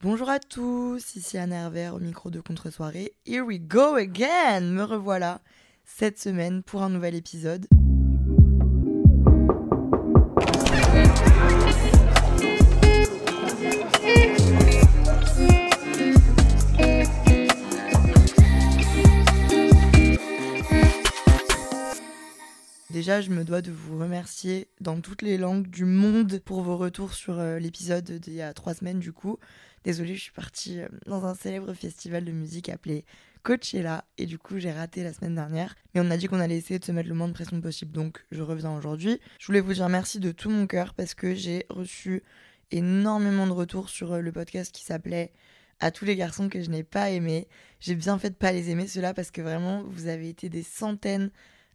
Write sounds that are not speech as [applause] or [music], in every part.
Bonjour à tous, ici Anne Hervé au micro de Contre-soirée. Here we go again Me revoilà cette semaine pour un nouvel épisode. Déjà, je me dois de vous remercier dans toutes les langues du monde pour vos retours sur euh, l'épisode d'il y a trois semaines du coup. Désolée, je suis partie euh, dans un célèbre festival de musique appelé Coachella et du coup j'ai raté la semaine dernière. Mais on a dit qu'on allait essayer de se mettre le moins de pression possible donc je reviens aujourd'hui. Je voulais vous dire merci de tout mon cœur parce que j'ai reçu énormément de retours sur euh, le podcast qui s'appelait à tous les garçons que je n'ai pas aimés. J'ai bien fait de pas les aimer ceux-là parce que vraiment vous avez été des centaines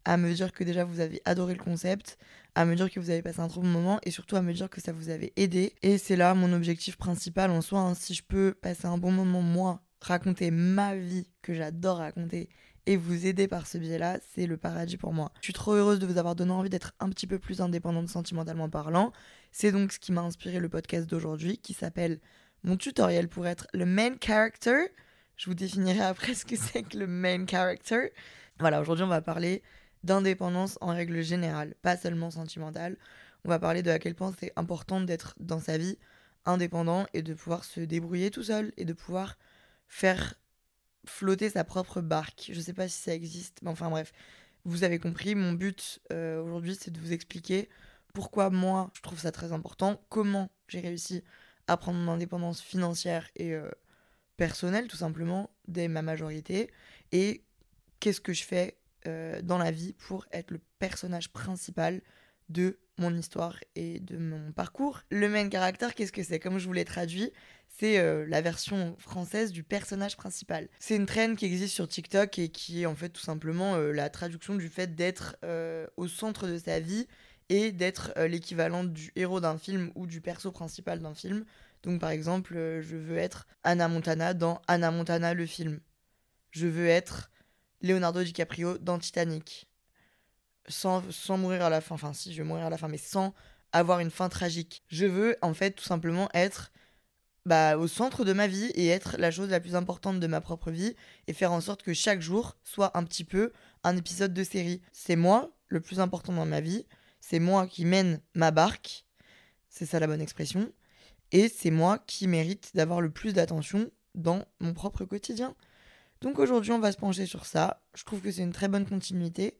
à me dire que déjà vous avez adoré le concept, à me dire que vous avez passé un trop bon moment et surtout à me dire que ça vous avait aidé. Et c'est là mon objectif principal en soi. Hein. Si je peux passer un bon moment, moi, raconter ma vie que j'adore raconter et vous aider par ce biais-là, c'est le paradis pour moi. Je suis trop heureuse de vous avoir donné envie d'être un petit peu plus indépendante sentimentalement parlant. C'est donc ce qui m'a inspiré le podcast d'aujourd'hui qui s'appelle Mon tutoriel pour être le main character. Je vous définirai après [laughs] ce que c'est que le main character. Voilà, aujourd'hui on va parler d'indépendance en règle générale, pas seulement sentimentale. On va parler de à quel point c'est important d'être dans sa vie indépendant et de pouvoir se débrouiller tout seul et de pouvoir faire flotter sa propre barque. Je sais pas si ça existe, mais enfin bref, vous avez compris. Mon but euh, aujourd'hui, c'est de vous expliquer pourquoi moi je trouve ça très important, comment j'ai réussi à prendre mon indépendance financière et euh, personnelle tout simplement dès ma majorité et qu'est-ce que je fais euh, dans la vie pour être le personnage principal de mon histoire et de mon parcours. Le main caractère, qu'est-ce que c'est? Comme je vous l'ai traduit, c'est euh, la version française du personnage principal. C'est une traîne qui existe sur TikTok et qui est en fait tout simplement euh, la traduction du fait d'être au centre de sa vie et d'être l'équivalent du héros d'un film ou du perso principal d'un film. Donc par exemple, je veux être Anna Montana dans Anna Montana le film. Je veux être Leonardo DiCaprio dans Titanic. Sans, sans mourir à la fin, enfin si je vais mourir à la fin, mais sans avoir une fin tragique. Je veux en fait tout simplement être bah, au centre de ma vie et être la chose la plus importante de ma propre vie et faire en sorte que chaque jour soit un petit peu un épisode de série. C'est moi le plus important dans ma vie, c'est moi qui mène ma barque, c'est ça la bonne expression, et c'est moi qui mérite d'avoir le plus d'attention dans mon propre quotidien. Donc aujourd'hui, on va se pencher sur ça. Je trouve que c'est une très bonne continuité.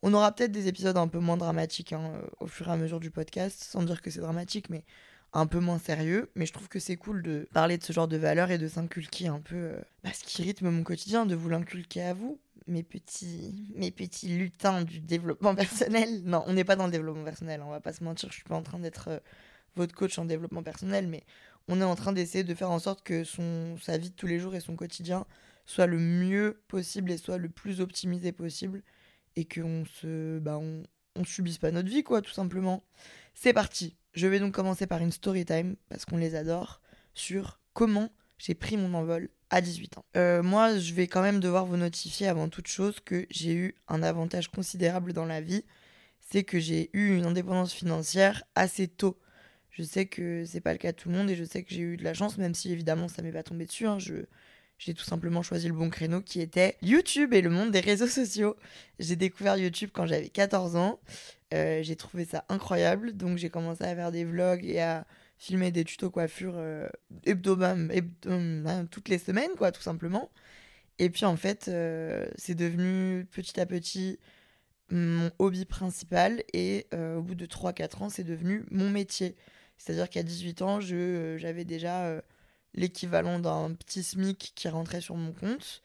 On aura peut-être des épisodes un peu moins dramatiques hein, au fur et à mesure du podcast, sans dire que c'est dramatique, mais un peu moins sérieux. Mais je trouve que c'est cool de parler de ce genre de valeurs et de s'inculquer un peu euh, bah, ce qui rythme mon quotidien, de vous l'inculquer à vous, mes petits, mes petits lutins du développement [laughs] personnel. Non, on n'est pas dans le développement personnel, on va pas se mentir, je suis pas en train d'être euh, votre coach en développement personnel, mais on est en train d'essayer de faire en sorte que sa vie de tous les jours et son quotidien soit le mieux possible et soit le plus optimisé possible et qu'on se bah on, on subisse pas notre vie quoi tout simplement. C'est parti. Je vais donc commencer par une story time parce qu'on les adore sur comment j'ai pris mon envol à 18 ans. Euh, moi, je vais quand même devoir vous notifier avant toute chose que j'ai eu un avantage considérable dans la vie, c'est que j'ai eu une indépendance financière assez tôt. Je sais que c'est pas le cas de tout le monde et je sais que j'ai eu de la chance, même si évidemment ça m'est pas tombé dessus. Hein. Je, j'ai tout simplement choisi le bon créneau qui était YouTube et le monde des réseaux sociaux. J'ai découvert YouTube quand j'avais 14 ans. Euh, j'ai trouvé ça incroyable. Donc j'ai commencé à faire des vlogs et à filmer des tutos coiffure euh, hein, toutes les semaines, quoi, tout simplement. Et puis en fait, euh, c'est devenu petit à petit mon hobby principal et euh, au bout de 3-4 ans, c'est devenu mon métier. C'est-à-dire qu'à 18 ans, j'avais déjà l'équivalent d'un petit SMIC qui rentrait sur mon compte.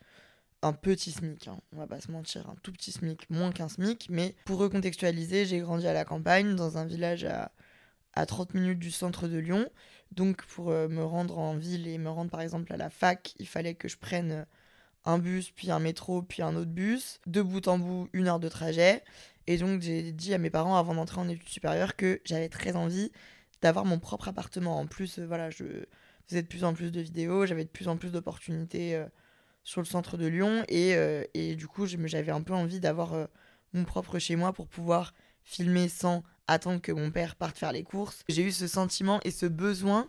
Un petit SMIC, hein, on va pas se mentir, un tout petit SMIC, moins qu'un SMIC. Mais pour recontextualiser, j'ai grandi à la campagne, dans un village à, à 30 minutes du centre de Lyon. Donc pour euh, me rendre en ville et me rendre par exemple à la fac, il fallait que je prenne un bus, puis un métro, puis un autre bus, de bout en bout, une heure de trajet. Et donc j'ai dit à mes parents avant d'entrer en études supérieures que j'avais très envie d'avoir mon propre appartement. En plus, euh, voilà, je faisais de plus en plus de vidéos, j'avais de plus en plus d'opportunités sur le centre de Lyon. Et, et du coup, j'avais un peu envie d'avoir mon propre chez moi pour pouvoir filmer sans attendre que mon père parte faire les courses. J'ai eu ce sentiment et ce besoin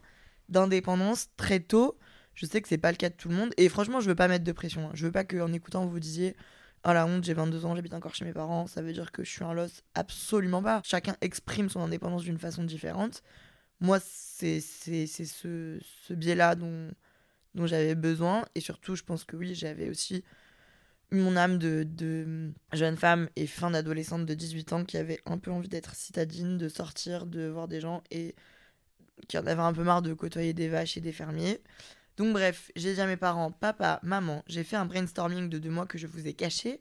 d'indépendance très tôt. Je sais que c'est pas le cas de tout le monde et franchement, je veux pas mettre de pression. Hein. Je veux pas qu'en écoutant vous disiez "Oh la honte, j'ai 22 ans, j'habite encore chez mes parents, ça veut dire que je suis un loss." Absolument pas. Chacun exprime son indépendance d'une façon différente. Moi, c'est ce, ce biais-là dont dont j'avais besoin et surtout, je pense que oui, j'avais aussi mon âme de, jeune femme et fin d'adolescente de 18 ans qui avait un peu envie d'être citadine, de sortir, de voir des gens et qui en avait un peu marre de côtoyer des vaches et des fermiers. Donc bref, j'ai dit à mes parents, papa, maman, j'ai fait un brainstorming de deux mois que je vous ai caché.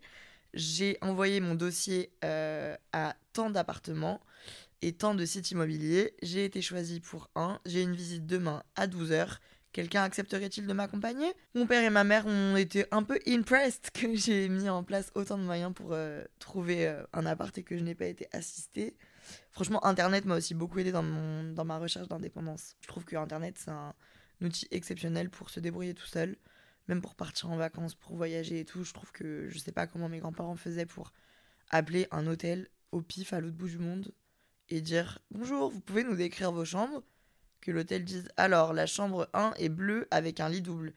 J'ai envoyé mon dossier euh, à tant d'appartements et tant de sites immobiliers. J'ai été choisie pour un. J'ai une visite demain à 12h. Quelqu'un accepterait-il de m'accompagner? Mon père et ma mère ont été un peu impressed que [laughs] j'ai mis en place autant de moyens pour euh, trouver euh, un appart et que je n'ai pas été assistée. Franchement, Internet m'a aussi beaucoup aidé dans, ma recherche d'indépendance. Je trouve que Internet, c'est un, outil exceptionnel pour se débrouiller tout seul, même pour partir en vacances, pour voyager et tout. Je trouve que je sais pas comment mes grands-parents faisaient pour appeler un hôtel au pif à l'autre bout du monde et dire Bonjour, vous pouvez nous décrire vos chambres? Que l'hôtel dise alors la chambre 1 est bleue avec un lit double.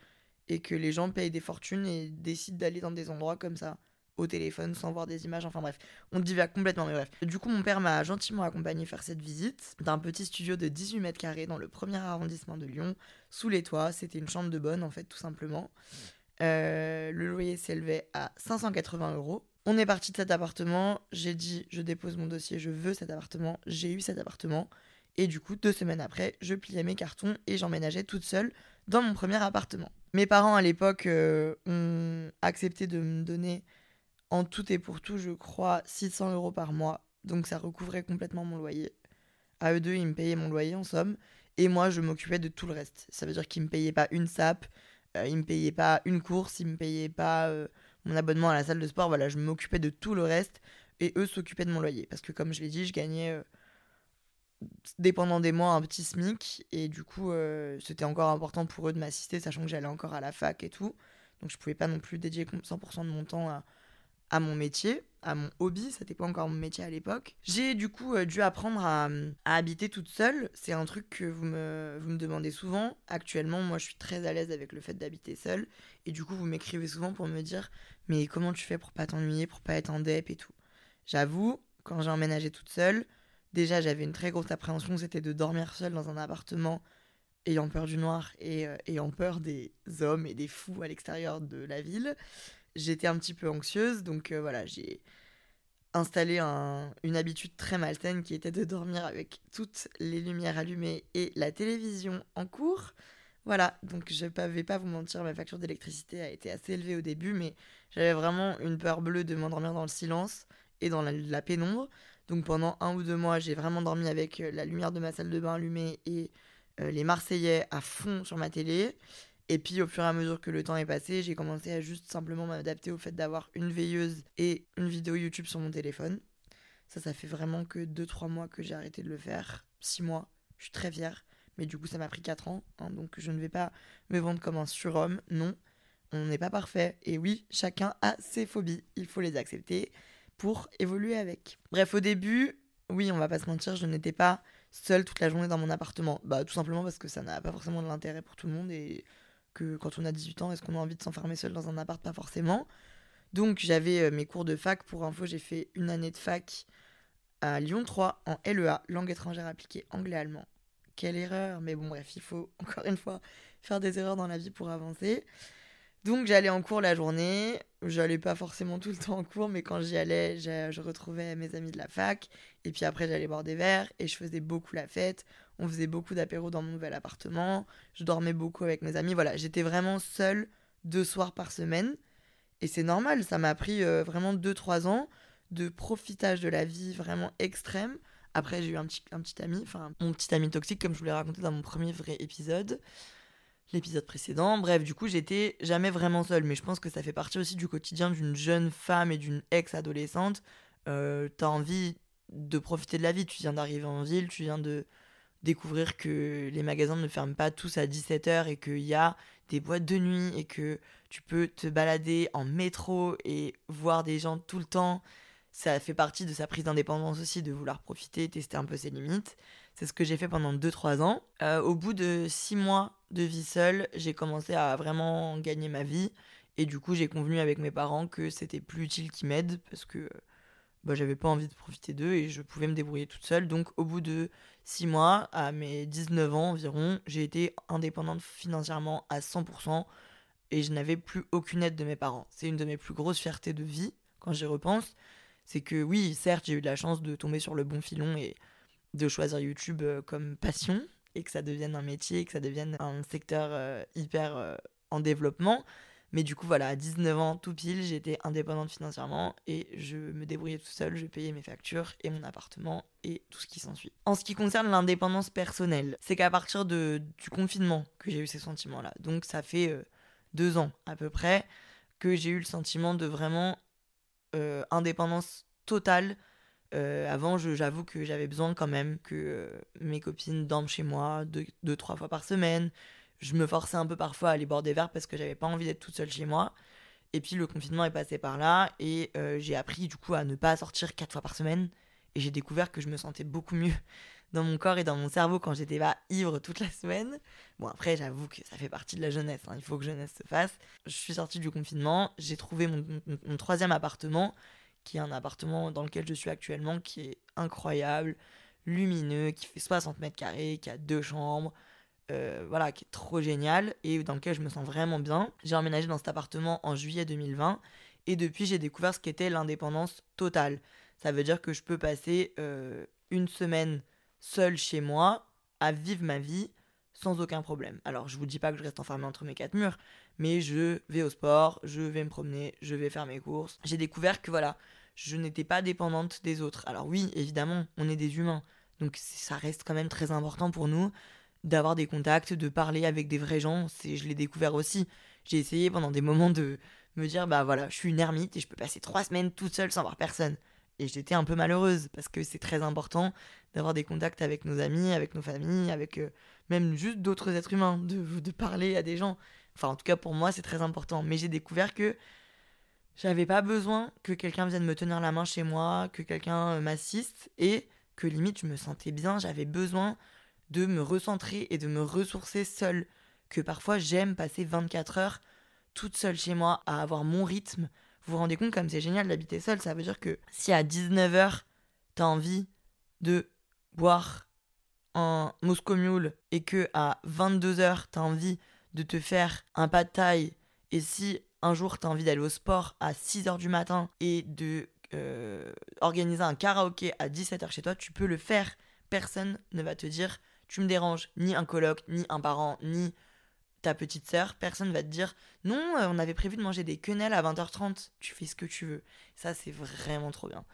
Et que les gens payent des fortunes et décident d'aller dans des endroits comme ça au téléphone sans voir des images enfin bref. On divague complètement mais bref. Du coup mon père m'a gentiment accompagné faire cette visite d'un petit studio de 18 mètres carrés dans le premier arrondissement de Lyon sous les toits. C'était une chambre de bonne en fait tout simplement. Euh, le loyer s'élevait à 580 euros on est parti de cet appartement j'ai dit je dépose mon dossier je veux cet appartement j'ai eu cet appartement et du coup, deux semaines après, je pliais mes cartons et j'emménageais toute seule dans mon premier appartement. Mes parents à l'époque euh, ont accepté de me donner en tout et pour tout, je crois, 600 euros par mois. Donc ça recouvrait complètement mon loyer. À eux deux, ils me payaient mon loyer en somme. Et moi, je m'occupais de tout le reste. Ça veut dire qu'ils me payaient pas une sape, euh, ils me payaient pas une course, ils me payaient pas euh, mon abonnement à la salle de sport. Voilà, je m'occupais de tout le reste. Et eux s'occupaient de mon loyer. Parce que comme je l'ai dit, je gagnais dépendant des mois un petit SMIC et du coup euh, c'était encore important pour eux de m'assister sachant que j'allais encore à la fac et tout donc je pouvais pas non plus dédier 100% de mon temps à, mon métier à mon hobby c'était pas encore mon métier à l'époque j'ai du coup euh, dû apprendre à, à, habiter toute seule c'est un truc que vous me demandez souvent actuellement moi je suis très à l'aise avec le fait d'habiter seule et du coup vous m'écrivez souvent pour me dire mais comment tu fais pour pas t'ennuyer pour pas être en dep et tout? J'avoue quand j'ai emménagé toute seule déjà j'avais une très grosse appréhension, c'était de dormir seule dans un appartement ayant peur du noir et euh, ayant peur des hommes et des fous à l'extérieur de la ville. J'étais un petit peu anxieuse, donc euh, voilà, j'ai installé une habitude très malsaine qui était de dormir avec toutes les lumières allumées et la télévision en cours. Voilà, donc je ne vais pas vous mentir, ma facture d'électricité a été assez élevée au début, mais j'avais vraiment une peur bleue de m'endormir dans le silence et dans la pénombre. Donc pendant un ou deux mois, j'ai vraiment dormi avec euh, la lumière de ma salle de bain allumée et euh, les Marseillais à fond sur ma télé. Et puis au fur et à mesure que le temps est passé, j'ai commencé à juste simplement m'adapter au fait d'avoir une veilleuse et une vidéo YouTube sur mon téléphone. Ça, ça fait vraiment que 2-3 mois que j'ai arrêté de le faire. 6 mois, je suis très fière. Mais du coup, ça m'a pris 4 ans. Hein, donc je ne vais pas me vendre comme un surhomme. Non, on n'est pas parfait. Et oui, chacun a ses phobies. Il faut les accepter pour évoluer avec. Bref, au début, oui, on va pas se mentir, je n'étais pas seule toute la journée dans mon appartement. Bah, tout simplement parce que ça n'a pas forcément de l'intérêt pour tout le monde et que quand on a 18 ans, est-ce qu'on a envie de s'enfermer seul dans un appart? Pas forcément. Donc, j'avais euh, mes cours de fac. Pour info, j'ai fait une année de fac à Lyon 3 en LEA, langue étrangère appliquée anglais-allemand. Quelle erreur. Mais bon, bref, il faut [laughs] encore une fois faire des erreurs dans la vie pour avancer. Donc j'allais en cours la journée, j'allais pas forcément tout le temps en cours, mais quand j'y allais, je retrouvais mes amis de la fac, et puis après j'allais boire des verres, et je faisais beaucoup la fête, on faisait beaucoup d'apéros dans mon nouvel appartement, je dormais beaucoup avec mes amis, voilà, j'étais vraiment seule deux soirs par semaine, et c'est normal, ça m'a pris euh, vraiment deux, trois ans de profitage de la vie vraiment extrême, Après, j'ai eu un petit, ami, enfin, mon petit ami toxique, comme je vous l'ai raconté dans mon premier vrai épisode, l'épisode précédent. Bref, du coup, j'étais jamais vraiment seule, mais je pense que ça fait partie aussi du quotidien d'une jeune femme et d'une ex-adolescente. Euh, T'as envie de profiter de la vie. Tu viens d'arriver en ville, tu viens de découvrir que les magasins ne ferment pas tous à 17h et qu'il y a des boîtes de nuit et que tu peux te balader en métro et voir des gens tout le temps. Ça fait partie de sa prise d'indépendance aussi, de vouloir profiter, tester un peu ses limites. C'est ce que j'ai fait pendant 2-3 ans. Euh, au bout de 6 mois de vie seule, j'ai commencé à vraiment gagner ma vie. Et du coup, j'ai convenu avec mes parents que c'était plus utile qu'ils m'aident parce que bah, j'avais pas envie de profiter d'eux et je pouvais me débrouiller toute seule. Donc, au bout de 6 mois, à mes 19 ans environ, j'ai été indépendante financièrement à 100% et je n'avais plus aucune aide de mes parents. C'est une de mes plus grosses fiertés de vie quand j'y repense. C'est que oui, certes, j'ai eu de la chance de tomber sur le bon filon et de choisir YouTube euh, comme passion et que ça devienne un métier, que ça devienne un secteur euh, hyper euh, en développement. Mais du coup, voilà, à 19 ans, tout pile, j'étais indépendante financièrement et je me débrouillais tout seul, je payais mes factures et mon appartement et tout ce qui s'ensuit. En ce qui concerne l'indépendance personnelle, c'est qu'à partir de, du confinement que j'ai eu ces sentiments-là. Donc ça fait deux ans à peu près que j'ai eu le sentiment de vraiment euh, indépendance totale. Euh, avant, j'avoue que j'avais besoin quand même que euh, mes copines dorment chez moi deux, deux, trois fois par semaine. Je me forçais un peu parfois à aller boire des verres parce que j'avais pas envie d'être toute seule chez moi. Et puis le confinement est passé par là et j'ai appris du coup à ne pas sortir quatre fois par semaine. Et j'ai découvert que je me sentais beaucoup mieux dans mon corps et dans mon cerveau quand j'étais pas ivre toute la semaine. Bon, après, j'avoue que ça fait partie de la jeunesse. Hein. Il faut que jeunesse se fasse. Je suis sortie du confinement. J'ai trouvé mon, troisième appartement, qui est un appartement dans lequel je suis actuellement, qui est incroyable, lumineux, qui fait 60 mètres carrés, qui a deux chambres. Euh, voilà, qui est trop génial et dans lequel je me sens vraiment bien. J'ai emménagé dans cet appartement en juillet 2020 et depuis j'ai découvert ce qu'était l'indépendance totale. Ça veut dire que je peux passer euh, une semaine seule chez moi, à vivre ma vie sans aucun problème. Alors, je vous dis pas que je reste enfermée entre mes quatre murs, mais je vais au sport, je vais me promener, je vais faire mes courses. J'ai découvert que voilà, je n'étais pas dépendante des autres. Alors oui, évidemment, on est des humains, donc ça reste quand même très important pour nous d'avoir des contacts, de parler avec des vrais gens. C'est, je l'ai découvert aussi. J'ai essayé pendant des moments de me dire bah voilà, je suis une ermite et je peux passer trois semaines toute seule sans voir personne. Et j'étais un peu malheureuse parce que c'est très important d'avoir des contacts avec nos amis, avec nos familles, avec euh, même juste d'autres êtres humains, de, parler à des gens. Enfin, en tout cas, pour moi, c'est très important. Mais j'ai découvert que j'avais pas besoin que quelqu'un vienne me tenir la main chez moi, que quelqu'un euh, m'assiste et que limite je me sentais bien. J'avais besoin de me recentrer et de me ressourcer seule. Que parfois j'aime passer 24 heures toute seule chez moi à avoir mon rythme, vous vous rendez compte comme c'est génial d'habiter seul Ça veut dire que si à 19h, t'as envie de boire un Moscow Mule et que à 22h, t'as envie de te faire un pas de taille et si un jour t'as envie d'aller au sport à 6h du matin et de euh, organiser un karaoké à 17h chez toi, tu peux le faire. Personne ne va te dire tu me déranges, ni un coloc, ni un parent, ni ta petite sœur, personne va te dire non, euh, on avait prévu de manger des quenelles à 20h30, tu fais ce que tu veux. Ça, c'est vraiment trop bien.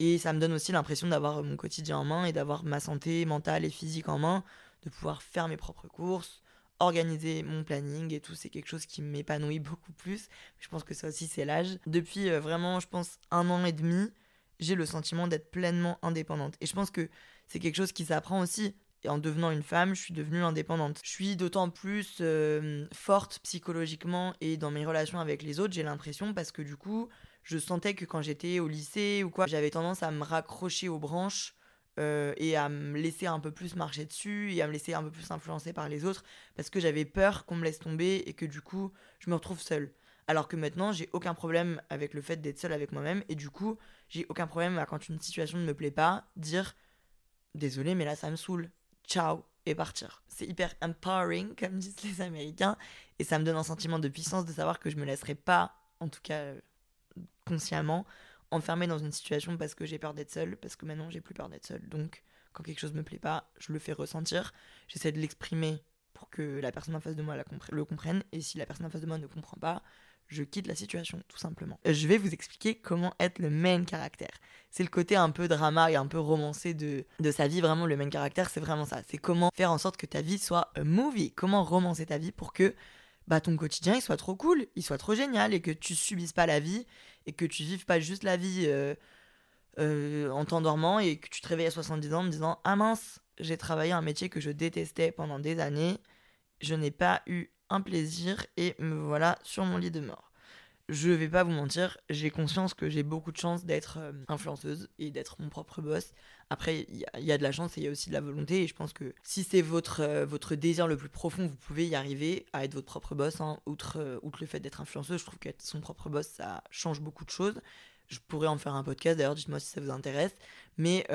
Et ça me donne aussi l'impression d'avoir mon quotidien en main et d'avoir ma santé mentale et physique en main, de pouvoir faire mes propres courses, organiser mon planning et tout, c'est quelque chose qui m'épanouit beaucoup plus. Je pense que ça aussi, c'est l'âge. Depuis euh, vraiment, je pense, un an et demi, j'ai le sentiment d'être pleinement indépendante. Et je pense que c'est quelque chose qui s'apprend aussi. Et en devenant une femme, je suis devenue indépendante. Je suis d'autant plus euh, forte psychologiquement et dans mes relations avec les autres, j'ai l'impression, parce que du coup, je sentais que quand j'étais au lycée ou quoi, j'avais tendance à me raccrocher aux branches euh, et à me laisser un peu plus marcher dessus et à me laisser un peu plus influencer par les autres parce que j'avais peur qu'on me laisse tomber et que du coup, je me retrouve seule. Alors que maintenant, j'ai aucun problème avec le fait d'être seule avec moi-même et du coup, j'ai aucun problème à quand une situation ne me plaît pas, dire désolé, mais là ça me saoule ciao et partir. C'est hyper empowering, comme disent les Américains, et ça me donne un sentiment de puissance de savoir que je me laisserai pas, en tout cas consciemment, enfermer dans une situation parce que j'ai peur d'être seule, parce que maintenant j'ai plus peur d'être seule. Donc, quand quelque chose me plaît pas, je le fais ressentir, j'essaie de l'exprimer pour que la personne en face de moi le comprenne, et si la personne en face de moi ne comprend pas, je quitte la situation, tout simplement. Je vais vous expliquer comment être le main caractère. C'est le côté un peu drama et un peu romancé de, de sa vie. Vraiment, le main caractère, c'est vraiment ça. C'est comment faire en sorte que ta vie soit un movie. Comment romancer ta vie pour que bah, ton quotidien il soit trop cool, il soit trop génial et que tu subisses pas la vie et que tu vives pas juste la vie euh, euh, en t'endormant et que tu te réveilles à 70 ans en me disant Ah mince, j'ai travaillé un métier que je détestais pendant des années, je n'ai pas eu un plaisir et me voilà sur mon lit de mort. Je vais pas vous mentir, j'ai conscience que j'ai beaucoup de chance d'être euh, influenceuse et d'être mon propre boss. Après, il y, a de la chance et il y a aussi de la volonté. Et je pense que si c'est votre, euh, votre désir le plus profond, vous pouvez y arriver à être votre propre boss. Hein. Outre, euh, outre le fait d'être influenceuse, je trouve qu'être son propre boss, ça change beaucoup de choses. Je pourrais en faire un podcast, d'ailleurs, dites-moi si ça vous intéresse. Mais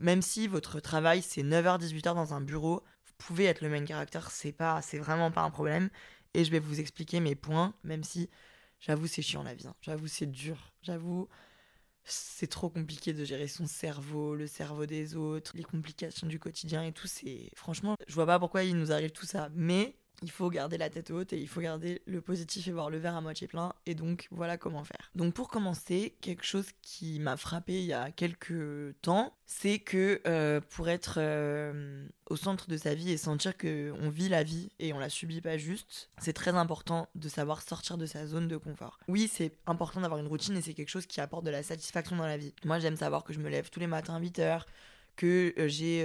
même si votre travail, c'est 9h-18h dans un bureau, pouvez être le main caractère, c'est pas, c'est vraiment pas un problème. Et je vais vous expliquer mes points, même si j'avoue c'est chiant la vie. Hein. J'avoue c'est dur. J'avoue c'est trop compliqué de gérer son cerveau, le cerveau des autres, les complications du quotidien et tout. C'est franchement, je vois pas pourquoi il nous arrive tout ça, mais il faut garder la tête haute et il faut garder le positif et voir le verre à moitié plein. Et donc, voilà comment faire. Donc, pour commencer, quelque chose qui m'a frappé il y a quelques temps, c'est que euh, pour être euh, au centre de sa vie et sentir qu'on vit la vie et on la subit pas juste, c'est très important de savoir sortir de sa zone de confort. Oui, c'est important d'avoir une routine et c'est quelque chose qui apporte de la satisfaction dans la vie. Moi, j'aime savoir que je me lève tous les matins à 8 heures que euh, j'ai,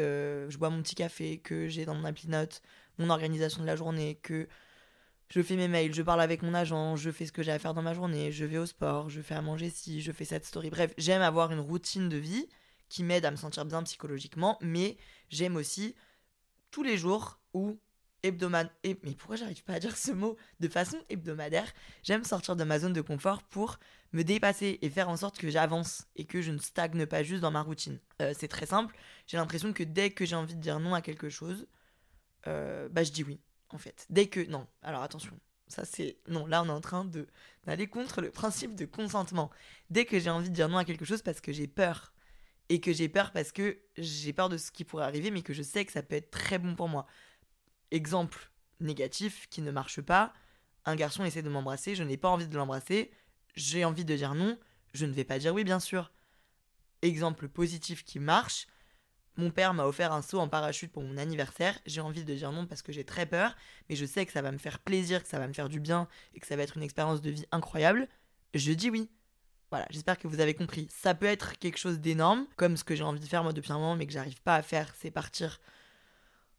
je bois mon petit café, que j'ai dans mon appli note mon organisation de la journée, que je fais mes mails, je parle avec mon agent, je fais ce que j'ai à faire dans ma journée, je vais au sport, je fais à manger si, je fais cette story. Bref, j'aime avoir une routine de vie qui m'aide à me sentir bien psychologiquement, mais j'aime aussi tous les jours ou hebdomadaire. Mais pourquoi j'arrive pas à dire ce mot de façon hebdomadaire? J'aime sortir de ma zone de confort pour me dépasser et faire en sorte que j'avance et que je ne stagne pas juste dans ma routine. Euh, c'est très simple. J'ai l'impression que dès que j'ai envie de dire non à quelque chose, euh, bah je dis oui, en fait. Dès que... Non, alors attention, ça c'est... Non, là on est en train de d'aller contre le principe de consentement. Dès que j'ai envie de dire non à quelque chose parce que j'ai peur, et que j'ai peur parce que j'ai peur de ce qui pourrait arriver, mais que je sais que ça peut être très bon pour moi. Exemple négatif qui ne marche pas, un garçon essaie de m'embrasser, je n'ai pas envie de l'embrasser, j'ai envie de dire non, je ne vais pas dire oui bien sûr. Exemple positif qui marche, mon père m'a offert un saut en parachute pour mon anniversaire. J'ai envie de dire non parce que j'ai très peur, mais je sais que ça va me faire plaisir, que ça va me faire du bien et que ça va être une expérience de vie incroyable. Je dis oui. Voilà, j'espère que vous avez compris. Ça peut être quelque chose d'énorme, comme ce que j'ai envie de faire moi depuis un moment, mais que j'arrive pas à faire, c'est partir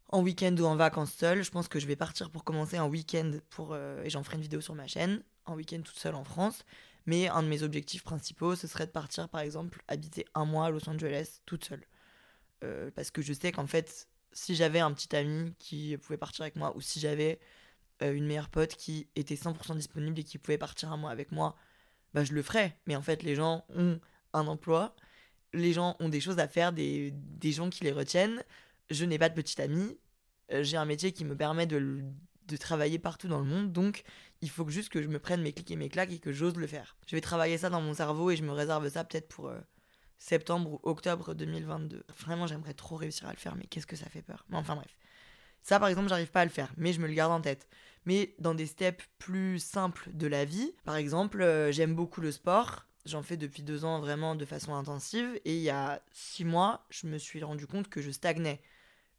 en week-end ou en vacances seul. Je pense que je vais partir pour commencer un week-end pour euh, et j'en ferai une vidéo sur ma chaîne, en week-end toute seule en France. Mais un de mes objectifs principaux, ce serait de partir par exemple habiter un mois à Los Angeles toute seule. Euh, parce que je sais qu'en fait, si j'avais un petit ami qui pouvait partir avec moi, ou si j'avais euh, une meilleure pote qui était 100% disponible et qui pouvait partir un mois avec moi, bah je le ferais. Mais en fait, les gens ont un emploi, les gens ont des choses à faire, des, des gens qui les retiennent. Je n'ai pas de petit ami, euh, j'ai un métier qui me permet de, de travailler partout dans le monde, donc il faut juste que je me prenne mes clics et mes claques et que j'ose le faire. Je vais travailler ça dans mon cerveau et je me réserve ça peut-être pour septembre ou octobre 2022. Vraiment, j'aimerais trop réussir à le faire, mais qu'est-ce que ça fait peur. Mais enfin bref. Ça, par exemple, j'arrive pas à le faire, mais je me le garde en tête. Mais dans des steps plus simples de la vie, par exemple, euh, j'aime beaucoup le sport. J'en fais depuis deux ans vraiment de façon intensive. Et il y a six mois, je me suis rendu compte que je stagnais.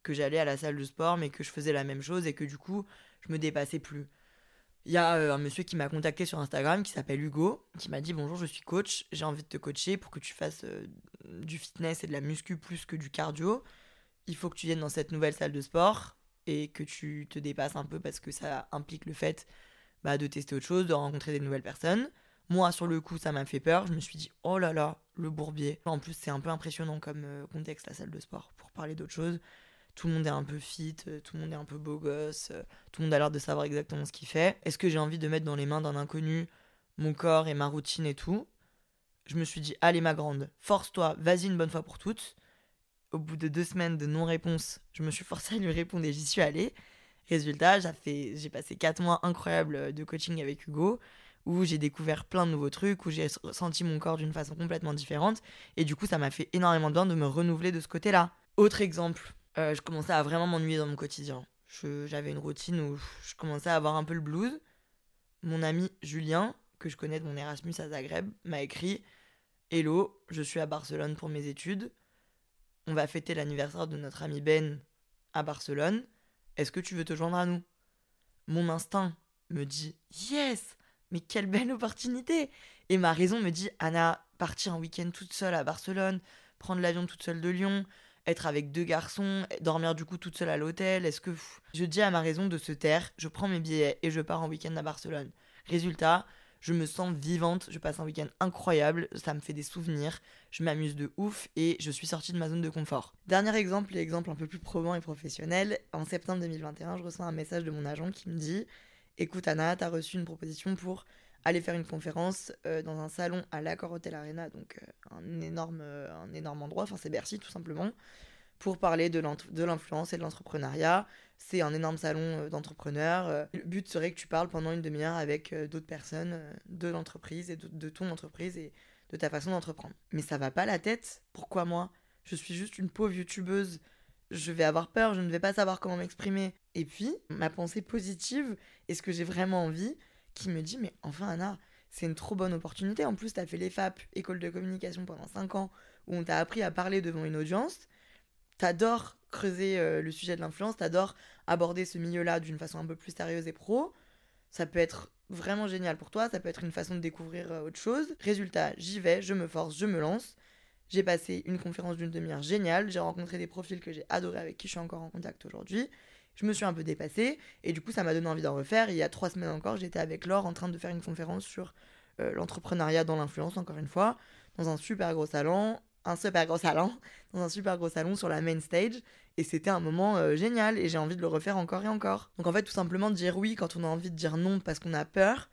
Que j'allais à la salle de sport, mais que je faisais la même chose et que du coup, je me dépassais plus. Il y a euh, un monsieur qui m'a contacté sur Instagram qui s'appelle Hugo, qui m'a dit bonjour, je suis coach, j'ai envie de te coacher pour que tu fasses euh, du fitness et de la muscu plus que du cardio. Il faut que tu viennes dans cette nouvelle salle de sport et que tu te dépasses un peu parce que ça implique le fait bah, de tester autre chose, de rencontrer des nouvelles personnes. Moi, sur le coup, ça m'a fait peur. Je me suis dit, oh là là, le bourbier. En plus, c'est un peu impressionnant comme euh, contexte, la salle de sport, pour parler d'autre chose tout le monde est un peu fit, euh, tout le monde est un peu beau gosse, euh, tout le monde a l'air de savoir exactement ce qu'il fait. Est-ce que j'ai envie de mettre dans les mains d'un inconnu mon corps et ma routine et tout? Je me suis dit, allez ma grande, force-toi, vas-y une bonne fois pour toutes. Au bout de deux semaines de non-réponse, je me suis forcée à lui répondre et j'y suis allée. Résultat, j'ai passé quatre mois incroyables de coaching avec Hugo, où j'ai découvert plein de nouveaux trucs, où j'ai senti mon corps d'une façon complètement différente. Et du coup, ça m'a fait énormément de bien de me renouveler de ce côté-là. Autre exemple, euh, je commençais à vraiment m'ennuyer dans mon quotidien. J'avais une routine où je commençais à avoir un peu le blues. mon ami Julien, que je connais de mon Erasmus à Zagreb, m'a écrit Hello, je suis à Barcelone pour mes études. On va fêter l'anniversaire de notre ami Ben à Barcelone. Est-ce que tu veux te joindre à nous? Mon instinct me dit Yes Mais quelle belle opportunité Et ma raison me dit Anna, partir un week-end toute seule à Barcelone, prendre l'avion toute seule de Lyon, être avec deux garçons, dormir du coup toute seule à l'hôtel, est-ce que... Je dis à ma raison de se taire, je prends mes billets et je pars en week-end à Barcelone. Résultat, je me sens vivante, je passe un week-end incroyable, ça me fait des souvenirs, je m'amuse de ouf et je suis sortie de ma zone de confort. Dernier exemple, l'exemple un peu plus probant et professionnel, en septembre 2021, je reçois un message de mon agent qui me dit Écoute Anna, t'as reçu une proposition pour aller faire une conférence euh, dans un salon à l'Accor Hotel Arena, donc euh, un, énorme, euh, un énorme endroit, enfin c'est Bercy tout simplement, pour parler de l'influence et de l'entrepreneuriat. C'est un énorme salon d'entrepreneurs. Le but serait que tu parles pendant une demi-heure avec d'autres personnes de l'entreprise et de, ton entreprise et de ta façon d'entreprendre. Mais ça va pas la tête. Pourquoi moi? Je suis juste une pauvre youtubeuse. Je vais avoir peur, je ne vais pas savoir comment m'exprimer. Et puis, ma pensée positive et ce que j'ai vraiment envie, qui me dit Mais enfin, Anna, c'est une trop bonne opportunité. En plus, tu as fait l'EFAP, école de communication, pendant 5 ans, où on t'a appris à parler devant une audience. T'adores creuser euh, le sujet de l'influence, t'adores aborder ce milieu-là d'une façon un peu plus sérieuse et pro. Ça peut être vraiment génial pour toi, ça peut être une façon de découvrir euh, autre chose. Résultat, j'y vais, je me force, je me lance. J'ai passé une conférence d'une demi-heure géniale, j'ai rencontré des profils que j'ai adorés avec qui je suis encore en contact aujourd'hui je me suis un peu dépassée et du coup ça m'a donné envie d'en refaire. Il y a trois semaines encore, j'étais avec Laure en train de faire une conférence sur euh, l'entrepreneuriat dans l'influence, encore une fois, dans un super gros salon, un super gros salon, [laughs] dans un super gros salon sur la main stage. Et c'était un moment euh, génial et j'ai envie de le refaire encore et encore. Donc en fait, tout simplement dire oui quand on a envie de dire non parce qu'on a peur,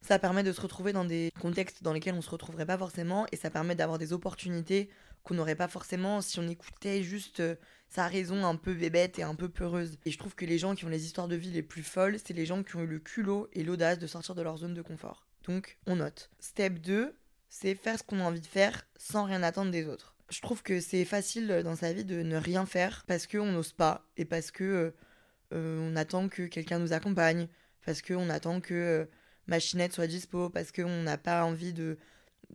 ça permet de se retrouver dans des contextes dans lesquels on se retrouverait pas forcément et ça permet d'avoir des opportunités qu'on n'aurait pas forcément si on écoutait juste euh, sa raison un peu bébête et un peu peureuse. Et je trouve que les gens qui ont les histoires de vie les plus folles, c'est les gens qui ont eu le culot et l'audace de sortir de leur zone de confort. Donc, on note. Step 2, c'est faire ce qu'on a envie de faire sans rien attendre des autres. Je trouve que c'est facile dans sa vie de ne rien faire parce qu'on n'ose pas et parce que euh, euh, on attend que quelqu'un nous accompagne, parce qu'on attend que machinette soit dispo, parce qu'on n'a pas envie de,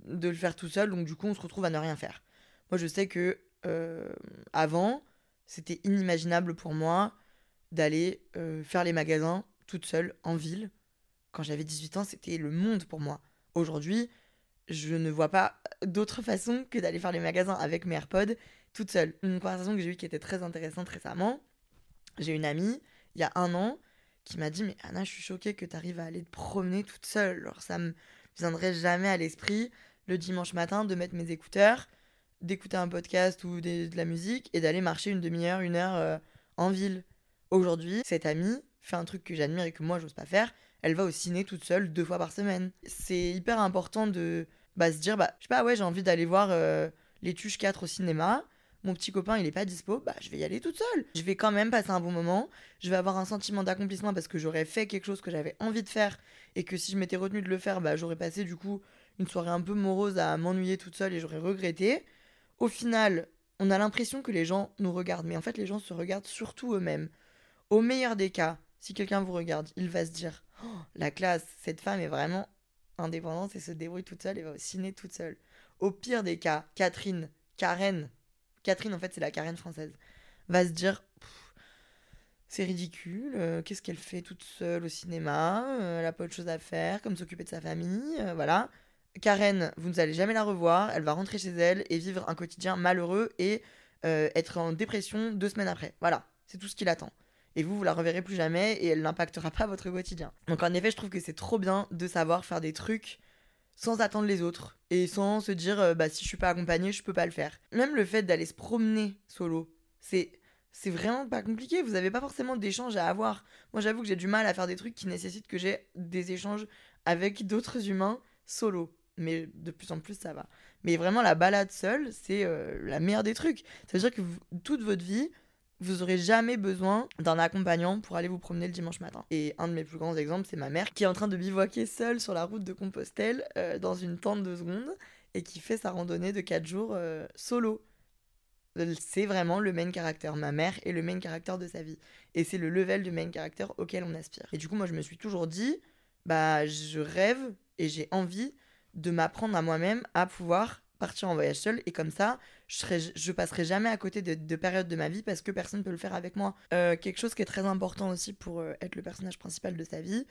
de le faire tout seul, donc du coup on se retrouve à ne rien faire. Moi, je sais que euh, avant, c'était inimaginable pour moi d'aller euh, faire les magasins toute seule en ville. Quand j'avais 18 ans, c'était le monde pour moi. Aujourd'hui, je ne vois pas d'autre façon que d'aller faire les magasins avec mes AirPods toute seule. Une conversation que j'ai eue qui était très intéressante récemment. J'ai une amie, il y a un an, qui m'a dit Mais Anna, je suis choquée que tu arrives à aller te promener toute seule. Alors, ça me viendrait jamais à l'esprit le dimanche matin de mettre mes écouteurs, d'écouter un podcast ou de la musique et d'aller marcher une demi-heure, une heure euh, en ville. Aujourd'hui, cette amie fait un truc que j'admire et que moi j'ose pas faire. Elle va au ciné toute seule deux fois par semaine. C'est hyper important de bah, se dire, bah, je sais pas, ouais, j'ai envie d'aller voir euh, Les Tuches 4 au cinéma. Mon petit copain, il est pas dispo, bah, je vais y aller toute seule. Je vais quand même passer un bon moment. Je vais avoir un sentiment d'accomplissement parce que j'aurais fait quelque chose que j'avais envie de faire et que si je m'étais retenue de le faire, bah, j'aurais passé du coup une soirée un peu morose à m'ennuyer toute seule et j'aurais regretté au final, on a l'impression que les gens nous regardent, mais en fait, les gens se regardent surtout eux-mêmes. Au meilleur des cas, si quelqu'un vous regarde, il va se dire oh, La classe, cette femme est vraiment indépendante et se débrouille toute seule et va au ciné toute seule. Au pire des cas, Catherine, Karen, Catherine en fait c'est la Karen française, va se dire c'est ridicule, euh, qu'est-ce qu'elle fait toute seule au cinéma, euh, elle a pas autre chose à faire comme s'occuper de sa famille, euh, voilà. Karen, vous n'allez jamais la revoir, elle va rentrer chez elle et vivre un quotidien malheureux et euh, être en dépression deux semaines après. Voilà, c'est tout ce qui l'attend. Et vous, vous la reverrez plus jamais et elle n'impactera pas votre quotidien. Donc en effet, je trouve que c'est trop bien de savoir faire des trucs sans attendre les autres et sans se dire euh, bah si je suis pas accompagnée, je peux pas le faire. Même le fait d'aller se promener solo, c'est c'est vraiment pas compliqué, vous avez pas forcément d'échanges à avoir. Moi, j'avoue que j'ai du mal à faire des trucs qui nécessitent que j'ai des échanges avec d'autres humains solo mais de plus en plus ça va. Mais vraiment, la balade seule, c'est euh, la meilleure des trucs. Ça veut dire que toute votre vie, vous aurez jamais besoin d'un accompagnant pour aller vous promener le dimanche matin. Et un de mes plus grands exemples, c'est ma mère qui est en train de bivouaquer seule sur la route de Compostelle euh, dans une tente de secondes et qui fait sa randonnée de 4 jours euh, solo. C'est vraiment le main caractère. Ma mère est le main caractère de sa vie. Et c'est le level de main caractère auquel on aspire. Et du coup, moi, je me suis toujours dit, bah, je rêve et j'ai envie de m'apprendre à moi-même à pouvoir partir en voyage seul et comme ça je je passerai jamais à côté de, périodes de ma vie parce que personne ne peut le faire avec moi. Euh, quelque chose qui est très important aussi pour euh, être le personnage principal de sa vie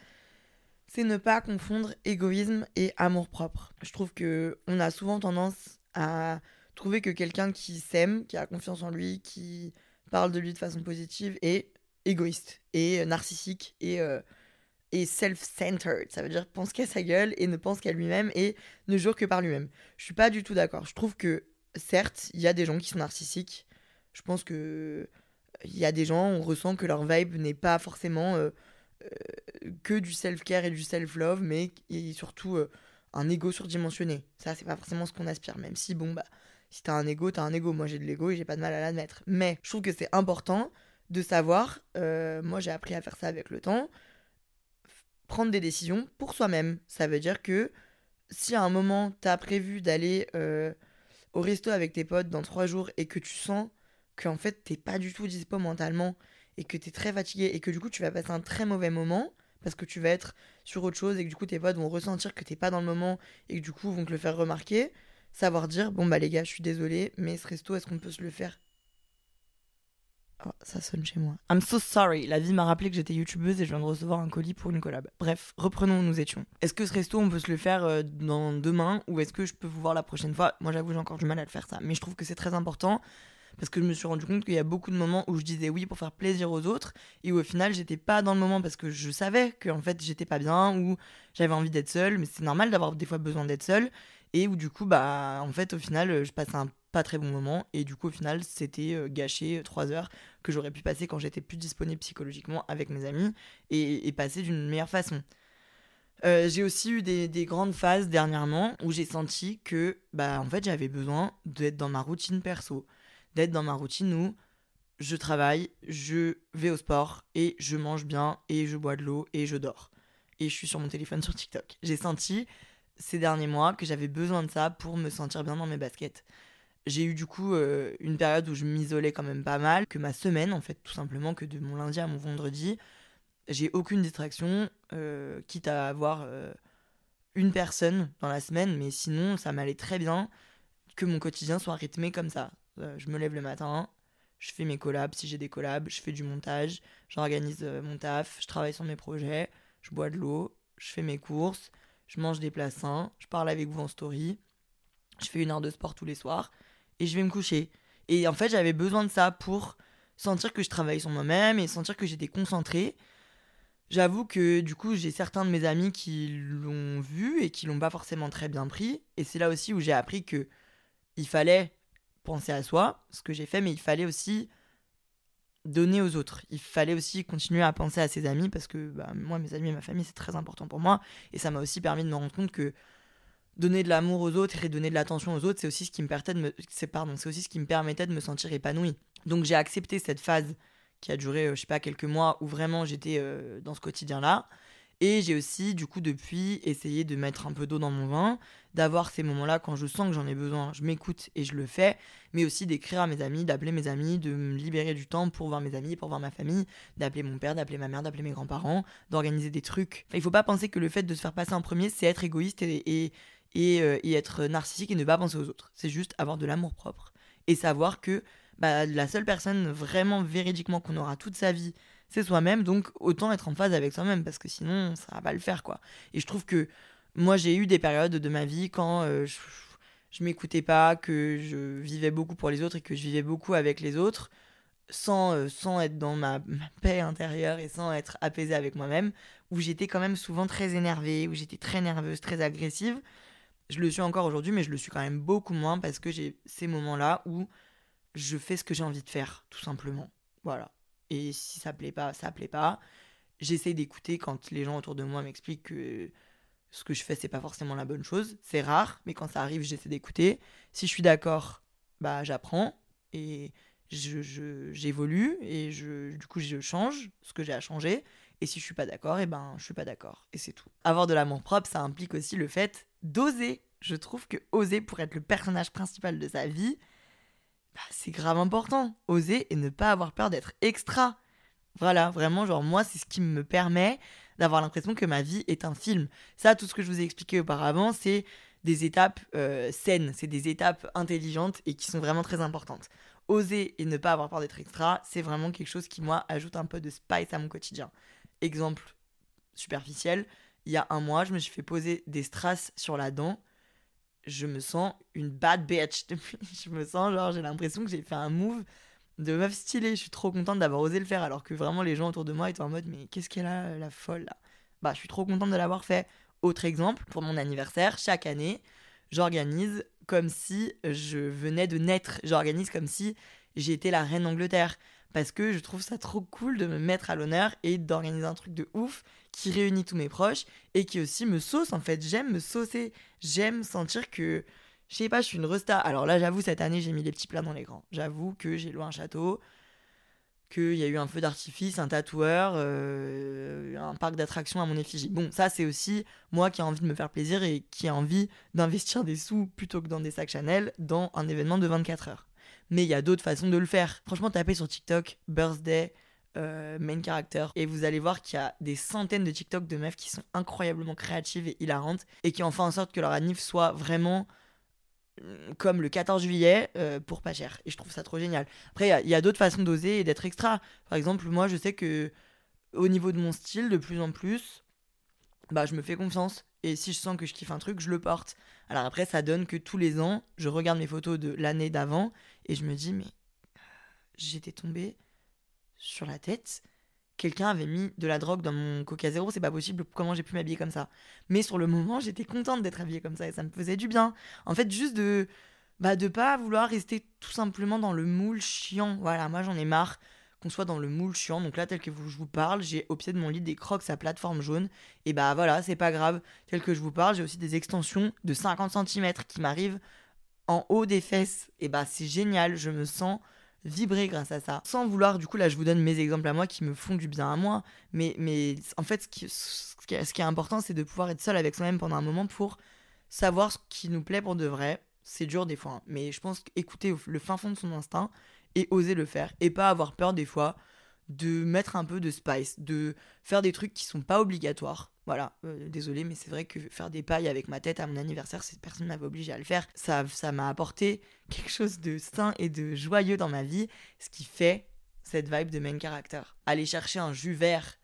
c'est ne pas confondre égoïsme et amour propre. Je trouve que on a souvent tendance à trouver que quelqu'un qui s'aime qui a confiance en lui qui parle de lui de façon positive est égoïste et narcissique et euh, et self-centered. Ça veut dire pense qu'à sa gueule et ne pense qu'à lui-même et ne jure que par lui-même. Je suis pas du tout d'accord. Je trouve que, certes, il y a des gens qui sont narcissiques. Je pense que il y a des gens, on ressent que leur vibe n'est pas forcément euh, euh, que du self-care et du self-love, mais surtout euh, un ego surdimensionné. Ça, c'est pas forcément ce qu'on aspire, même si, bon, bah, si t'as un ego, t'as un ego. Moi, j'ai de l'ego et j'ai pas de mal à l'admettre. Mais je trouve que c'est important de savoir, moi j'ai appris à faire ça avec le temps, prendre des décisions pour soi-même. Ça veut dire que si à un moment t'as prévu d'aller euh, au resto avec tes potes dans trois jours et que tu sens qu'en fait t'es pas du tout dispo mentalement et que t'es très fatigué et que du coup tu vas passer un très mauvais moment parce que tu vas être sur autre chose et que du coup tes potes vont ressentir que t'es pas dans le moment et que du coup vont te le faire remarquer, savoir dire bon bah les gars je suis désolé mais ce resto est-ce qu'on peut se le faire Oh, ça sonne chez moi. I'm so sorry. La vie m'a rappelé que j'étais youtubeuse et je viens de recevoir un colis pour une collab. Bref, reprenons où nous étions. Est-ce que ce resto, on peut se le faire euh, dans demain ou est-ce que je peux vous voir la prochaine fois? Moi, j'avoue, j'ai encore du mal à le faire ça. Mais je trouve que c'est très important parce que je me suis rendu compte qu'il y a beaucoup de moments où je disais oui pour faire plaisir aux autres et où au final j'étais pas dans le moment parce que je savais que en fait j'étais pas bien ou j'avais envie d'être seule mais c'est normal d'avoir des fois besoin d'être seule et où du coup bah en fait au final je passais un pas très bon moment et du coup au final c'était euh, gâché euh, trois heures que j'aurais pu passer quand j'étais plus disponible psychologiquement avec mes amis et, passer d'une meilleure façon. Euh, j'ai aussi eu des, grandes phases dernièrement où j'ai senti que bah en fait j'avais besoin d'être dans ma routine perso, d'être dans ma routine où je travaille, je vais au sport et je mange bien et je bois de l'eau et je dors. Et je suis sur mon téléphone sur TikTok. J'ai senti ces derniers mois que j'avais besoin de ça pour me sentir bien dans mes baskets. J'ai eu du coup euh, une période où je m'isolais quand même pas mal, que ma semaine en fait, tout simplement, que de mon lundi à mon vendredi, j'ai aucune distraction, euh, quitte à avoir euh, une personne dans la semaine, mais sinon ça m'allait très bien que mon quotidien soit rythmé comme ça. je me lève le matin, je fais mes collabs si j'ai des collabs, je fais du montage, j'organise mon taf, je travaille sur mes projets, je bois de l'eau, je fais mes courses, je mange des plats sains, je parle avec vous en story, je fais une heure de sport tous les soirs et je vais me coucher. Et en fait, j'avais besoin de ça pour sentir que je travaillais sur moi-même et sentir que j'étais concentrée. J'avoue que du coup, j'ai certains de mes amis qui l'ont vu et qui l'ont pas forcément très bien pris. Et c'est là aussi où j'ai appris que il fallait penser à soi, ce que j'ai fait, mais il fallait aussi donner aux autres. Il fallait aussi continuer à penser à ses amis parce que bah, moi, mes amis et ma famille, c'est très important pour moi. Et ça m'a aussi permis de me rendre compte que donner de l'amour aux autres et donner de l'attention aux autres, c'est aussi ce qui me permettait de me, aussi ce qui me permettait de me sentir épanouie. Donc j'ai accepté cette phase qui a duré, euh, je sais pas, quelques mois où vraiment j'étais euh, dans ce quotidien-là. Et j'ai aussi, du coup, depuis, essayé de mettre un peu d'eau dans mon vin, d'avoir ces moments-là quand je sens que j'en ai besoin, je m'écoute et je le fais, mais aussi d'écrire à mes amis, d'appeler mes amis, de me libérer du temps pour voir mes amis, pour voir ma famille, d'appeler mon père, d'appeler ma mère, d'appeler mes grands-parents, d'organiser des trucs. Enfin, il faut pas penser que le fait de se faire passer en premier, c'est être égoïste et, euh, et, être narcissique et ne pas penser aux autres. C'est juste avoir de l'amour propre et savoir que bah, la seule personne vraiment véridiquement qu'on aura toute sa vie, c'est soi-même. Donc autant être en phase avec soi-même parce que sinon ça va pas le faire quoi. Et je trouve que moi j'ai eu des périodes de ma vie quand euh, je, je m'écoutais pas, que je vivais beaucoup pour les autres et que je vivais beaucoup avec les autres. Sans, euh, sans être dans ma, ma, paix intérieure et sans être apaisée avec moi-même, où j'étais quand même souvent très énervée, où j'étais très nerveuse, très agressive. Je le suis encore aujourd'hui, mais je le suis quand même beaucoup moins parce que j'ai ces moments-là où je fais ce que j'ai envie de faire, tout simplement. Voilà. Et si ça plaît pas, ça plaît pas. J'essaie d'écouter quand les gens autour de moi m'expliquent que ce que je fais, c'est pas forcément la bonne chose. C'est rare, mais quand ça arrive, j'essaie d'écouter. Si je suis d'accord, bah j'apprends et j'évolue je, et du coup je change ce que j'ai à changer. Et si je suis pas d'accord, et eh ben je suis pas d'accord. Et c'est tout. Avoir de l'amour propre, ça implique aussi le fait d'oser. Je trouve que oser pour être le personnage principal de sa vie, bah, c'est grave important. Oser et ne pas avoir peur d'être extra. Voilà, vraiment, genre, moi, c'est ce qui me permet d'avoir l'impression que ma vie est un film. Ça, tout ce que je vous ai expliqué auparavant, c'est des étapes euh, saines, c'est des étapes intelligentes et qui sont vraiment très importantes. Oser et ne pas avoir peur d'être extra, c'est vraiment quelque chose qui, moi, ajoute un peu de spice à mon quotidien. Exemple superficiel, il y a un mois, je me suis fait poser des strass sur la dent. Je me sens une bad bitch. [laughs] je me sens genre, j'ai l'impression que j'ai fait un move de meuf stylée. Je suis trop contente d'avoir osé le faire alors que vraiment les gens autour de moi étaient en mode mais qu'est-ce qu'elle a la folle là? Bah je suis trop contente de l'avoir fait. Autre exemple, pour mon anniversaire, chaque année, j'organise comme si je venais de naître. J'organise comme si j'étais la reine d'Angleterre. Parce que je trouve ça trop cool de me mettre à l'honneur et d'organiser un truc de ouf qui réunit tous mes proches et qui aussi me sauce en fait. J'aime me saucer. J'aime sentir que je sais pas, je suis une resta. Alors là, j'avoue, cette année, j'ai mis les petits plats dans l'écran. J'avoue que j'ai loué un château, qu'il y a eu un feu d'artifice, un tatoueur, euh, un parc d'attractions à mon effigie. Bon, ça, c'est aussi moi qui ai envie de me faire plaisir et qui ai envie d'investir des sous plutôt que dans des sacs Chanel dans un événement de 24 heures. Mais il y a d'autres façons de le faire. Franchement, tapez sur TikTok, birthday, euh, main character et vous allez voir qu'il y a des centaines de TikTok de meufs qui sont incroyablement créatives et hilarantes et qui ont fait en sorte que leur anniv soit vraiment comme le 14 juillet euh, pour pas cher. Et je trouve ça trop génial. Après, il y a, d'autres façons d'oser et d'être extra. Par exemple, moi, je sais que au niveau de mon style, de plus en plus, bah, je me fais confiance. Et si je sens que je kiffe un truc, je le porte. Alors après, ça donne que tous les ans, je regarde mes photos de l'année d'avant et je me dis, mais j'étais tombée sur la tête quelqu'un avait mis de la drogue dans mon Coca Zéro, c'est pas possible, comment j'ai pu m'habiller comme ça? Mais sur le moment, j'étais contente d'être habillée comme ça et ça me faisait du bien. En fait, juste de bah de pas vouloir rester tout simplement dans le moule chiant. Voilà, moi j'en ai marre qu'on soit dans le moule chiant. Donc là, tel que je vous parle, j'ai au pied de mon lit des crocs à plateforme jaune. Et bah voilà, c'est pas grave. Tel que je vous parle, j'ai aussi des extensions de 50 cm qui m'arrivent en haut des fesses. Et bah c'est génial, je me sens vibrer grâce à ça. Sans vouloir, du coup, là, je vous donne mes exemples à moi qui me font du bien à moi. Mais, en fait, ce qui, est, important, c'est de pouvoir être seul avec soi-même pendant un moment pour savoir ce qui nous plaît pour de vrai. C'est dur des fois, hein. mais je pense qu'écouter le fin fond de son instinct et oser le faire et pas avoir peur des fois de mettre un peu de spice, de faire des trucs qui sont pas obligatoires. Voilà, euh, désolé, mais c'est vrai que faire des pailles avec ma tête à mon anniversaire, cette personne m'avait obligé à le faire. Ça, ça m'a apporté quelque chose de sain et de joyeux dans ma vie, ce qui fait cette vibe de main character. Aller chercher un jus vert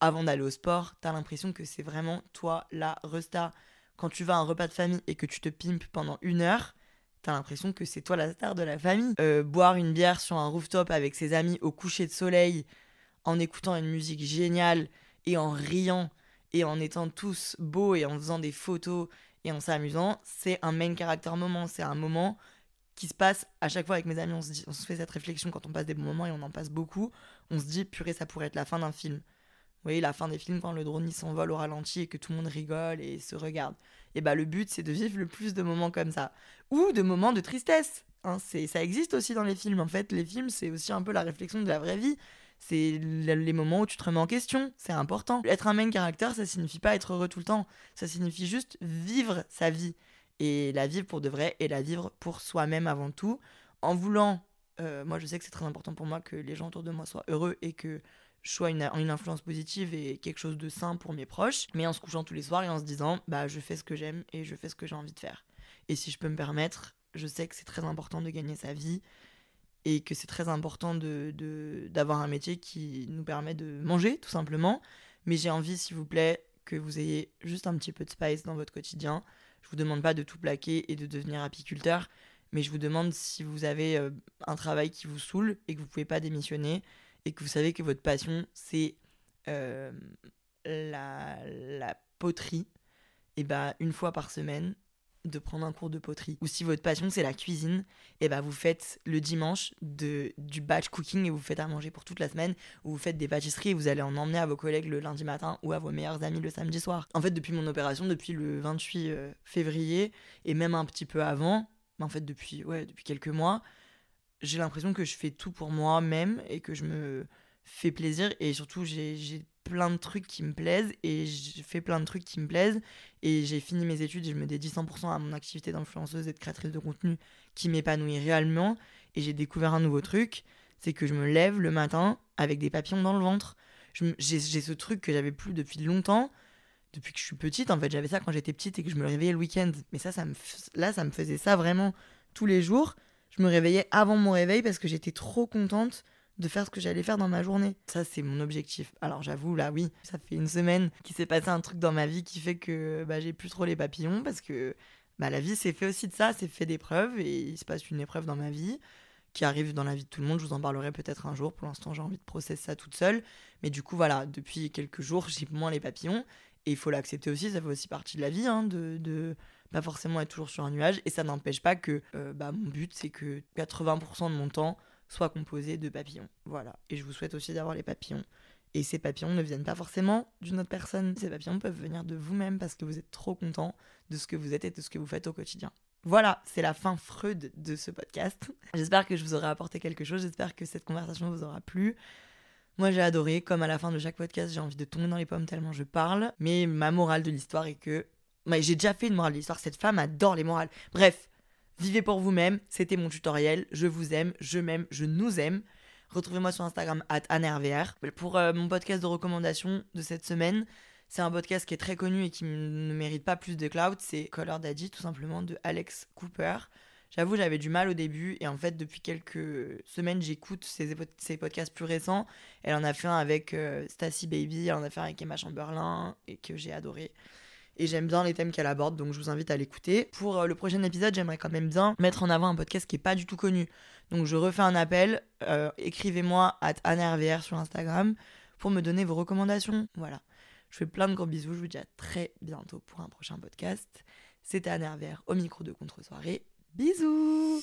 avant d'aller au sport, t'as l'impression que c'est vraiment toi la resta. Quand tu vas à un repas de famille et que tu te pimpes pendant une heure, t'as l'impression que c'est toi la star de la famille. Euh, boire une bière sur un rooftop avec ses amis au coucher de soleil, en écoutant une musique géniale et en riant et en étant tous beaux et en faisant des photos et en s'amusant, c'est un main character moment. C'est un moment qui se passe à chaque fois avec mes amis. On se, on fait cette réflexion quand on passe des bons moments et on en passe beaucoup. On se dit, purée, ça pourrait être la fin d'un film. Vous voyez, la fin des films quand le drone s'envole au ralenti et que tout le monde rigole et se regarde. Et bah, le but, c'est de vivre le plus de moments comme ça. Ou de moments de tristesse. Hein, ça existe aussi dans les films. En fait, les films, c'est aussi un peu la réflexion de la vraie vie. C'est les moments où tu te remets en question, c'est important. Être un main character, ça signifie pas être heureux tout le temps, ça signifie juste vivre sa vie. Et la vivre pour de vrai et la vivre pour soi-même avant tout. En voulant, euh, moi je sais que c'est très important pour moi que les gens autour de moi soient heureux et que je sois une, influence positive et quelque chose de sain pour mes proches, mais en se couchant tous les soirs et en se disant, bah je fais ce que j'aime et je fais ce que j'ai envie de faire. Et si je peux me permettre, je sais que c'est très important de gagner sa vie et que c'est très important de, d'avoir un métier qui nous permet de manger, tout simplement. Mais j'ai envie, s'il vous plaît, que vous ayez juste un petit peu de spice dans votre quotidien. Je vous demande pas de tout plaquer et de devenir apiculteur, mais je vous demande si vous avez euh, un travail qui vous saoule et que vous pouvez pas démissionner et que vous savez que votre passion c'est euh, la, la poterie, et bah une fois par semaine, de prendre un cours de poterie. Ou si votre passion c'est la cuisine, et eh ben vous faites le dimanche de, du batch cooking et vous faites à manger pour toute la semaine, ou vous faites des pâtisseries et vous allez en emmener à vos collègues le lundi matin ou à vos meilleurs amis le samedi soir. En fait, depuis mon opération, depuis le 28 euh, février, et même un petit peu avant, en fait depuis, ouais, depuis quelques mois, j'ai l'impression que je fais tout pour moi-même et que je me fais plaisir et surtout j'ai plein de trucs qui me plaisent et j'ai fait plein de trucs qui me plaisent et j'ai fini mes études et je me dédie 100% à mon activité d'influenceuse et de créatrice de contenu qui m'épanouit réellement et j'ai découvert un nouveau truc c'est que je me lève le matin avec des papillons dans le ventre. J'ai ce truc que j'avais plus depuis longtemps, depuis que je suis petite. En fait, j'avais ça quand j'étais petite et que je me réveillais le week-end. Mais ça, ça me, là, ça me faisait ça vraiment tous les jours. Je me réveillais avant mon réveil parce que j'étais trop contente de faire ce que j'allais faire dans ma journée. Ça, c'est mon objectif. Alors, j'avoue, là, oui, ça fait une semaine qu'il s'est passé un truc dans ma vie qui fait que bah, j'ai plus trop les papillons parce que bah, la vie, c'est fait aussi de ça, c'est fait d'épreuves et il se passe une épreuve dans ma vie qui arrive dans la vie de tout le monde. Je vous en parlerai peut-être un jour. Pour l'instant, j'ai envie de processer ça toute seule. Mais du coup, voilà, depuis quelques jours, j'ai moins les papillons. Et il faut l'accepter aussi, ça fait aussi partie de la vie, hein, de, de pas forcément être toujours sur un nuage. Et ça n'empêche pas que euh, bah, mon but, c'est que 80% de mon temps soit composé de papillons. Voilà. Et je vous souhaite aussi d'avoir les papillons. Et ces papillons ne viennent pas forcément d'une autre personne. Ces papillons peuvent venir de vous-même parce que vous êtes trop content de ce que vous êtes et de ce que vous faites au quotidien. Voilà, c'est la fin Freud de ce podcast. [laughs] J'espère que je vous aurai apporté quelque chose, j'espère que cette conversation vous aura plu. Moi j'ai adoré, comme à la fin de chaque podcast, j'ai envie de tomber dans les pommes tellement je parle. Mais ma morale de l'histoire est que... j'ai déjà fait une morale de l'histoire, cette femme adore les morales. Bref, vivez pour vous-même, c'était mon tutoriel, je vous aime, je m'aime, je nous aime. Retrouvez-moi sur Instagram at Pour euh, mon podcast de recommandation de cette semaine, c'est un podcast qui est très connu et qui ne mérite pas plus de cloud. C'est Color Daddy, tout simplement, de Alex Cooper. J'avoue, j'avais du mal au début et en fait, depuis quelques semaines, j'écoute ses, podcasts plus récents. Elle en a fait un avec euh, Stacy Baby, elle en a fait un avec Emma Chamberlain et que j'ai adoré. Et j'aime bien les thèmes qu'elle aborde, donc je vous invite à l'écouter. Pour euh, le prochain épisode, j'aimerais quand même bien mettre en avant un podcast qui est pas du tout connu. Donc je refais un appel, euh, écrivez-moi à AnneRVR sur Instagram pour me donner vos recommandations. Voilà. Je fais plein de gros bisous. Je vous dis à très bientôt pour un prochain podcast. C'était Hervère au micro de Contre-soirée. Bisous